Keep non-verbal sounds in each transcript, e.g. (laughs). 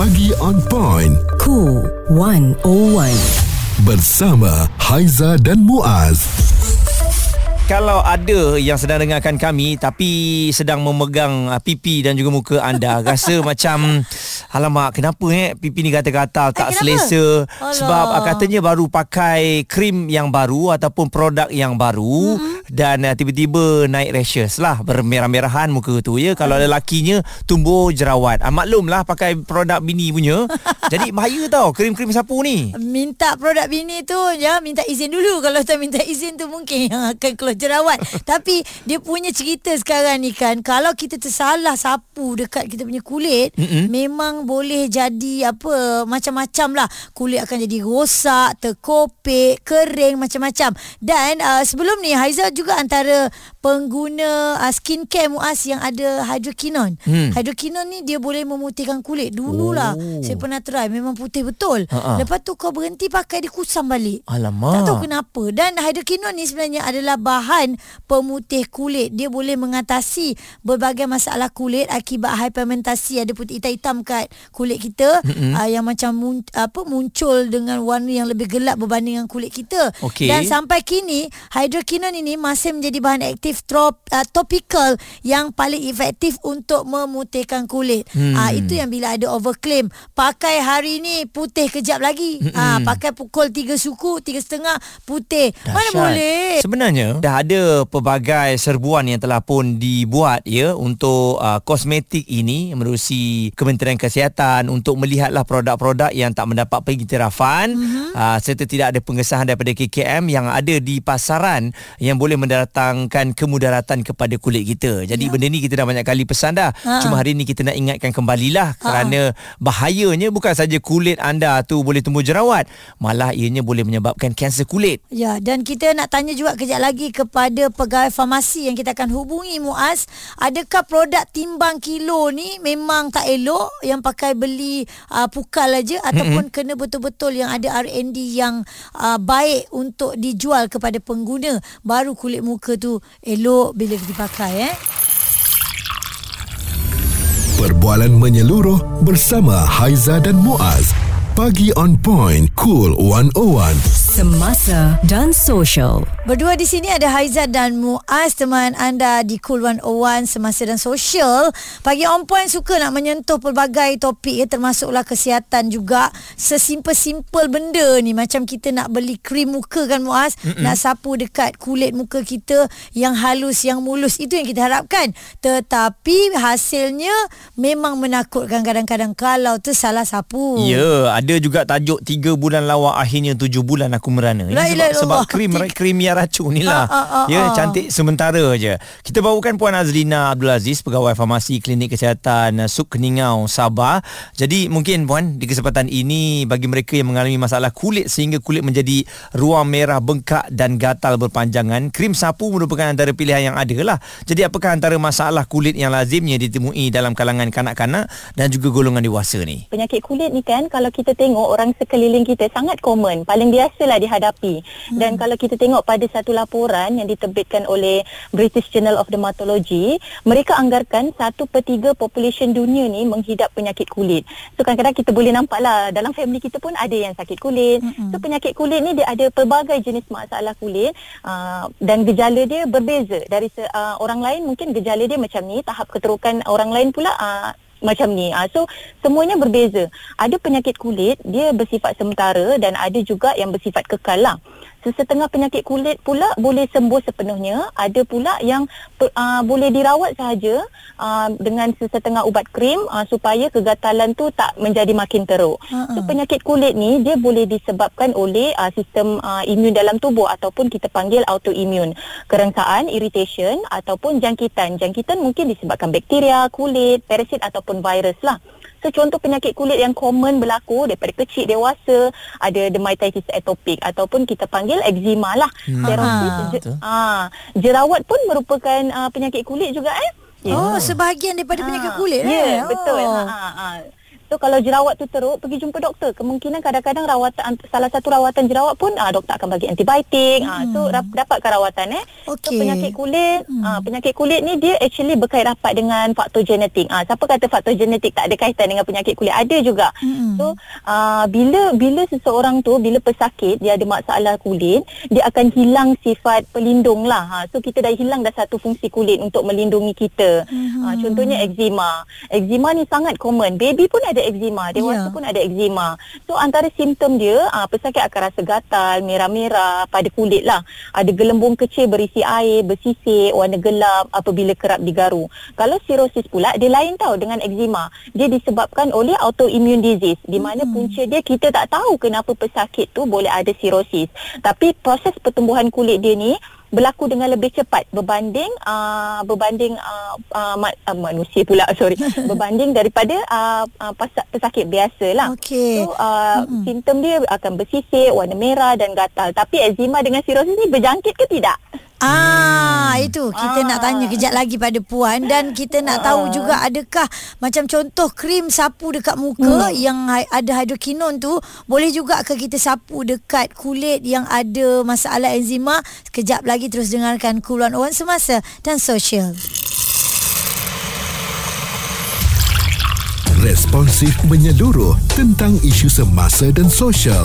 Pagi on point. Cool 101. Bersama Haiza dan Muaz. Kalau ada yang sedang dengarkan kami tapi sedang memegang uh, pipi dan juga muka anda (laughs) rasa macam alamak kenapa eh pipi ni gatal-gatal tak Eh, selesa Alah. sebab uh, katanya baru pakai krim yang baru ataupun produk yang baru mm-hmm. Dan uh, tiba-tiba naik rashes lah bermerah-merahan muka tu ya kalau lelakinya tumbuh jerawat uh, maklumlah pakai produk bini punya (laughs) jadi bahaya tau krim-krim sapu ni Minta produk bini tu ya minta izin dulu kalau tak minta izin tu mungkin yang (laughs) akan keluar jerawat. (laughs) Tapi dia punya cerita sekarang ni kan kalau kita tersalah sapu dekat kita punya kulit Mm-mm. memang boleh jadi apa macam-macam lah. Kulit akan jadi rosak, terkopek, kering macam-macam. Dan uh, sebelum ni Haiza juga antara pengguna uh, skincare Muaz yang ada hydroquinone. Hmm. Hydroquinone ni dia boleh memutihkan kulit. Dululah Oh. saya pernah try memang putih betul. Ha-ha. Lepas tu kau berhenti pakai dia kusam balik. alamak Tak tahu kenapa Dan hydroquinone ni sebenarnya adalah bahan pemutih kulit Dia boleh mengatasi berbagai masalah kulit Akibat hypermentasi Ada putih hitam-hitam kat kulit kita mm-hmm. uh, Yang macam mun, apa muncul dengan warna yang lebih gelap Berbanding dengan kulit kita Okey. Dan sampai kini Hydroquinone ini masih menjadi bahan aktif trop, uh, topikal Yang paling efektif untuk memutihkan kulit. Hmm. uh, Itu yang bila ada overclaim. Pakai hari ni putih kejap lagi. Uh, Pakai pukul 3 suku, 3 setengah putih. Mana Dahsyat. boleh? Sebenarnya dah ada pelbagai serbuan yang telah pun dibuat ya untuk uh, kosmetik ini menerusi Kementerian Kesihatan untuk melihatlah produk-produk yang tak mendapat pengiktirafan. Mm-hmm. uh, serta tidak ada pengesahan daripada KKM yang ada di pasaran yang boleh mendatangkan kemudaratan kepada kulit kita. Jadi ya. benda ni kita dah banyak kali pesan dah. Ha. Cuma hari ni kita nak ingatkan kembalilah kerana bahayanya bukan saja kulit anda tu boleh tumbuh jerawat, malah ianya boleh menyebabkan kanser kulit. Ya, dan kita nak tanya juga kejap lagi kepada pegawai farmasi yang kita akan hubungi Muaz, adakah produk timbang kilo ni memang tak elok yang pakai beli uh, pukal aja ataupun mm-hmm. kena betul-betul yang ada R&D yang uh, baik untuk dijual kepada pengguna baru kulit muka tu elok bila dipakai eh. Perbualan menyeluruh bersama Haiza dan Muaz. Pagi on point. Cool 101. Semasa dan social. Berdua di sini ada Haiza dan Muaz teman anda di Cool 101 Semasa dan Sosial. Pagi on point suka nak menyentuh pelbagai topik ya termasuklah kesihatan juga. Sesimpel-simpel benda ni macam kita nak beli krim muka kan Muaz, Mm-mm. nak sapu dekat kulit muka kita yang halus, yang mulus itu yang kita harapkan. Tetapi hasilnya memang menakutkan kadang-kadang kalau tersalah sapu. Ya, ada juga tajuk 3 bulan lawak akhirnya 7 bulan aku merana. La Ini sebab, sebab krim krim yang racun ni lah. Ah, ah, ah, ya, cantik sementara je. Kita bawakan Puan Azlina Abdul Aziz, pegawai farmasi Klinik Kesihatan uh, Suk Keningau, Sabah. Jadi mungkin Puan di kesempatan ini bagi mereka yang mengalami masalah kulit sehingga kulit menjadi ruam merah bengkak dan gatal berpanjangan, krim sapu merupakan antara pilihan yang ada lah. Jadi apakah antara masalah kulit yang lazimnya ditemui dalam kalangan kanak-kanak dan juga golongan dewasa ni? penyakit kulit ni kan kalau kita tengok orang sekeliling kita sangat common paling biasalah dihadapi hmm. dan kalau kita tengok pada satu laporan yang diterbitkan oleh British Journal of Dermatology mereka anggarkan 1 per 3 population dunia ni menghidap penyakit kulit so kadang-kadang kita boleh nampak lah dalam family kita pun ada yang sakit kulit hmm. so penyakit kulit ni dia ada pelbagai jenis masalah kulit uh, dan gejala dia berbeza dari uh, orang lain mungkin gejala dia macam ni tahap keterukan orang lain pula uh, macam ni. Ah so semuanya berbeza. Ada penyakit kulit dia bersifat sementara dan ada juga yang bersifat kekal lah. Sesetengah penyakit kulit pula boleh sembuh sepenuhnya, ada pula yang uh, boleh dirawat sahaja uh, dengan sesetengah ubat krim uh, supaya kegatalan tu tak menjadi makin teruk. Ha-ha. So penyakit kulit ni dia boleh disebabkan oleh uh, sistem uh, imun dalam tubuh ataupun kita panggil autoimun. Kerengsaan, irritation ataupun jangkitan. Jangkitan mungkin disebabkan bakteria, kulit, parasit ataupun virus lah. So contoh penyakit kulit yang common berlaku daripada kecil dewasa ada dermatitis atopik ataupun kita panggil eczema lah. Hmm. Ah, je, betul. ah, jerawat pun merupakan uh, penyakit kulit juga eh. Oh, sebahagian daripada penyakit kulit Ya, eh. yeah, betul. Oh. Ha, ha, ha. So kalau jerawat tu teruk pergi jumpa doktor. Kemungkinan kadang-kadang rawatan salah satu rawatan jerawat pun uh, doktor akan bagi antibiotik. Hmm. Uh, so rap, dapatkan rawatan eh. Okey. So penyakit kulit, hmm. uh, penyakit kulit ni dia actually berkait rapat dengan faktor genetik. Uh, siapa kata faktor genetik tak ada kaitan dengan penyakit kulit? Ada juga. Hmm. So uh, bila bila seseorang tu bila pesakit dia ada masalah kulit, dia akan hilang sifat pelindung lah. Ha. So kita dah hilang dah satu fungsi kulit untuk melindungi kita. Hmm. Uh, contohnya eczema. Eczema ni sangat common. Baby pun ada ada eczema, dewasa yeah. pun ada eczema. So antara simptom dia, uh, pesakit akan rasa gatal, merah-merah pada kulit lah. Ada gelembung kecil berisi air, bersisik, warna gelap apabila kerap digaru. Kalau cirrhosis pula, dia lain tau dengan eczema. Dia disebabkan oleh autoimmune disease di mana hmm. punca dia kita tak tahu kenapa pesakit tu boleh ada cirrhosis. Tapi proses pertumbuhan kulit dia ni berlaku dengan lebih cepat berbanding uh, berbanding uh, uh, ma- uh, manusia pula (laughs) sorry (laughs) berbanding daripada uh, uh, pesakit biasalah. Okay. So uh, mm-hmm. simptom dia akan bersisik, warna merah dan gatal. Tapi eczema dengan cirrhosis ni berjangkit ke tidak? Ah hmm. itu kita ah. nak tanya kejap lagi pada puan dan kita nak ah. tahu juga adakah macam contoh krim sapu dekat muka hmm. yang ada hidrokinon tu boleh juga ke kita sapu dekat kulit yang ada masalah enzima kejap lagi terus dengarkan Kuluan Owen semasa dan sosial Responsif menyeluruh tentang isu semasa dan sosial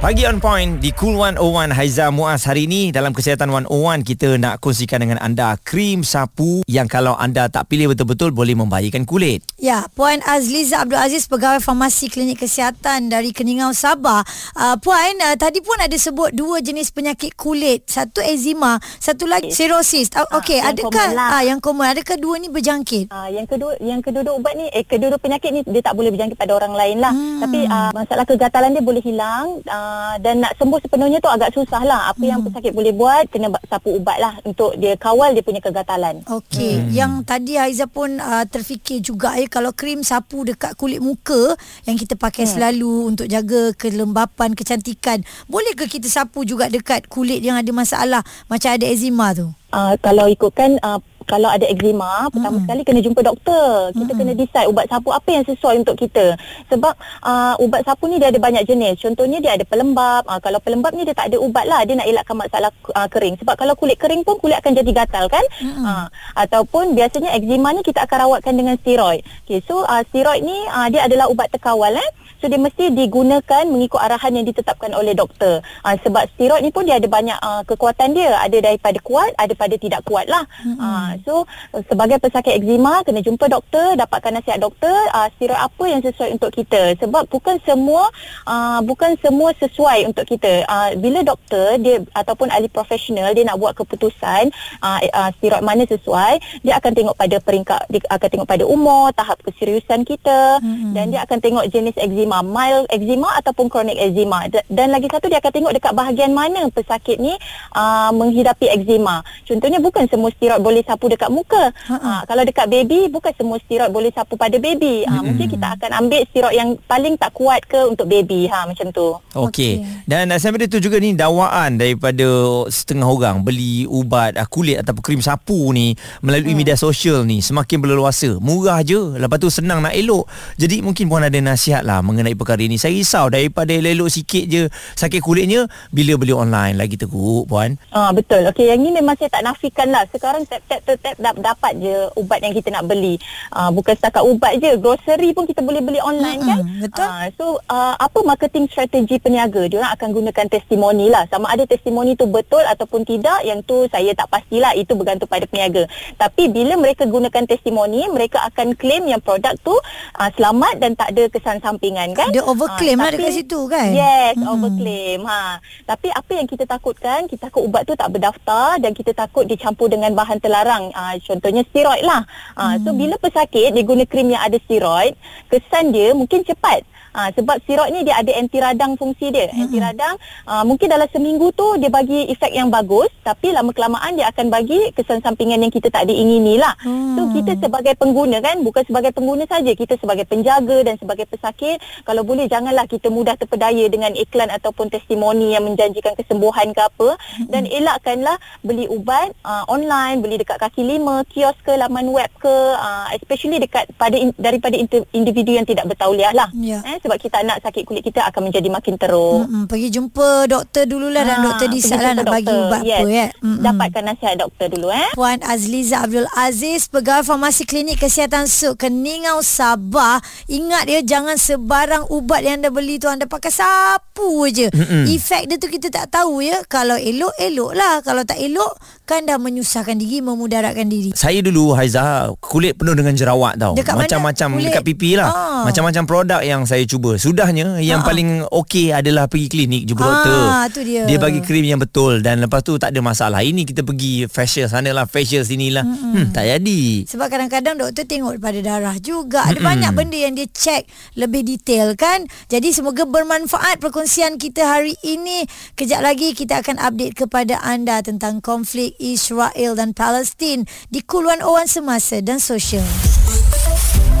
Pagi on point di Cool 101 Haiza Muaz hari ini dalam Kesihatan 101 kita nak kongsikan dengan anda krim sapu yang kalau anda tak pilih betul-betul boleh membahayakan kulit. Ya, Puan Azliza Abdul Aziz pegawai farmasi klinik kesihatan dari Keningau Sabah. Uh, Puan, uh, tadi pun ada sebut dua jenis penyakit kulit, satu eczema, satu lagi cirrhosis. Uh, Okey, uh, adakah lah. uh, yang common adakah dua ni berjangkit? Uh, yang kedua yang kedua ubat ni eh kedua penyakit ni dia tak boleh berjangkit pada orang lain lah. Hmm. Tapi uh, masalah kegatalan dia boleh hilang uh, Ah, dan nak sembuh sepenuhnya tu agak susah lah. Apa hmm. yang pesakit boleh buat kena sapu ubat lah untuk dia kawal dia punya kegatalan. Okey, hmm. yang tadi Aiza pun uh, terfikir juga ya kalau krim sapu dekat kulit muka yang kita pakai hmm. selalu untuk jaga kelembapan, kecantikan, boleh ke kita sapu juga dekat kulit yang ada masalah macam ada eczema tu? Uh, kalau ikutkan uh, kalau ada eczema pertama hmm. sekali kena jumpa doktor kita hmm. kena decide ubat sapu apa yang sesuai untuk kita sebab uh, ubat sapu ni dia ada banyak jenis contohnya dia ada pelembap uh, kalau pelembap ni dia tak ada ubat lah dia nak elakkan masalah uh, kering sebab kalau kulit kering pun kulit akan jadi gatal kan hmm. uh, ataupun biasanya eczema ni kita akan rawatkan dengan steroid okay, so uh, steroid ni uh, dia adalah ubat terkawal eh So dia mesti digunakan mengikut arahan yang ditetapkan oleh doktor. Uh, sebab steroid ni pun dia ada banyak uh, kekuatan dia. Ada daripada kuat, ada pada tidak kuat lah. Mm-hmm. Uh, so sebagai pesakit eczema, kena jumpa doktor, dapatkan nasihat doktor, uh, steroid apa yang sesuai untuk kita. Sebab bukan semua uh, bukan semua sesuai untuk kita. Uh, bila doktor dia ataupun ahli profesional dia nak buat keputusan uh, uh, steroid mana sesuai, dia akan tengok pada peringkat, dia akan tengok pada umur, tahap keseriusan kita mm-hmm. dan dia akan tengok jenis eczema, mild eczema ataupun chronic eczema. Dan lagi satu dia akan tengok dekat bahagian mana pesakit ni uh, menghidapi eczema. Contohnya bukan semua steroid boleh sapu dekat muka. Uh, kalau dekat baby bukan semua steroid boleh sapu pada baby. Uh, hmm. Mungkin kita akan ambil steroid yang paling tak kuat ke untuk baby. Ha macam tu. Okey. Okay. Dan sampai itu juga ni dakwaan daripada setengah orang beli ubat uh, kulit ataupun krim sapu ni melalui hmm. media sosial ni semakin berleluasa. Murah je. Lepas tu senang nak elok. Jadi mungkin pun ada nasihat lah mengenai perkara ini. Saya risau daripada elok sikit je sakit kulitnya bila beli online lagi teruk puan. Ah betul. Okey yang ni memang saya tak nafikan lah. Sekarang tap tap tap dapat je ubat yang kita nak beli. Ah bukan setakat ubat je, grocery pun kita boleh beli online hmm, kan? Betul. Ah so uh, apa marketing strategi peniaga? Dia orang akan gunakan testimoni lah. Sama ada testimoni tu betul ataupun tidak yang tu saya tak pastilah itu bergantung pada peniaga. Tapi bila mereka gunakan testimoni, mereka akan claim yang produk tu uh, selamat dan tak ada kesan sampingan kan dia overclaim ha, lah dekat situ kan yes hmm. overclaim ha tapi apa yang kita takutkan kita takut ubat tu tak berdaftar dan kita takut dicampur dengan bahan terlarang ha, contohnya steroid lah ha, hmm. so bila pesakit dia guna krim yang ada steroid kesan dia mungkin cepat Ha, sebab steroid ni dia ada anti radang fungsi dia. Hmm. Anti radang uh, mungkin dalam seminggu tu dia bagi efek yang bagus tapi lama kelamaan dia akan bagi kesan sampingan yang kita tak diingini lah. Hmm. So kita sebagai pengguna kan bukan sebagai pengguna saja kita sebagai penjaga dan sebagai pesakit kalau boleh janganlah kita mudah terpedaya dengan iklan ataupun testimoni yang menjanjikan kesembuhan ke apa dan elakkanlah beli ubat uh, online beli dekat kaki lima kios ke laman web ke uh, especially dekat pada in, daripada inter, individu yang tidak bertauliah lah Ya. eh, sebab kita nak sakit kulit kita akan menjadi makin teruk Mm-mm, pergi jumpa doktor dululah dan Ah, doktor decide lah nak bagi ubat yes. apa ya. Mm-mm. dapatkan nasihat doktor dulu eh Puan Azliza Abdul Aziz Pegawai Farmasi Klinik Kesihatan Suk Keningau Sabah Ingat ya Jangan sebarang ubat yang anda beli tu Anda pakai sapu je Mm-mm. Efek dia tu kita tak tahu ya Kalau elok elok lah Kalau tak elok Kan dah menyusahkan diri Memudaratkan diri Saya dulu Haiza kulit penuh dengan jerawat tau. Dekat mana? Macam-macam Kulit? dekat pipi lah. Ah. Macam-macam produk yang saya cuba. Sudahnya yang Ah. paling okey adalah pergi klinik jumpa Ah, doktor. tu dia. Dia bagi krim yang betul dan lepas tu tak ada masalah. Ini kita pergi facial sana lah, facial sini lah. Hmm, tak jadi. Sebab kadang-kadang doktor tengok pada darah juga. Ada banyak benda yang dia check lebih detail kan. Jadi semoga bermanfaat perkongsian kita hari ini. Kejap lagi kita akan update kepada anda tentang konflik Israel dan Palestin di Cool 101 Semasa dan Sosial.